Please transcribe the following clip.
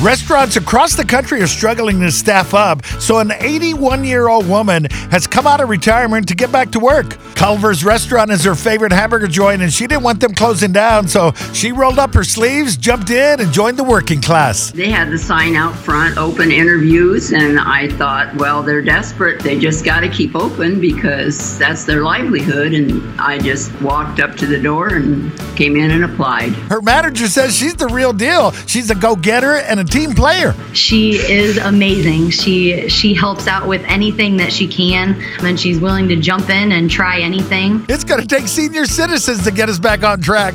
Restaurants across the country are struggling to staff up, so an 81 year old woman has come out of retirement to get back to work. Culver's restaurant is her favorite hamburger joint, and she didn't want them closing down, so she rolled up her sleeves, jumped in, and joined the working class. They had the sign out front, open interviews, and I thought, well, they're desperate. They just got to keep open because that's their livelihood. And I just walked up to the door and came in and applied. Her manager says she's the real deal. She's a go getter and a team player. She is amazing. She she helps out with anything that she can, and she's willing to jump in and try anything. It's going to take senior citizens to get us back on track.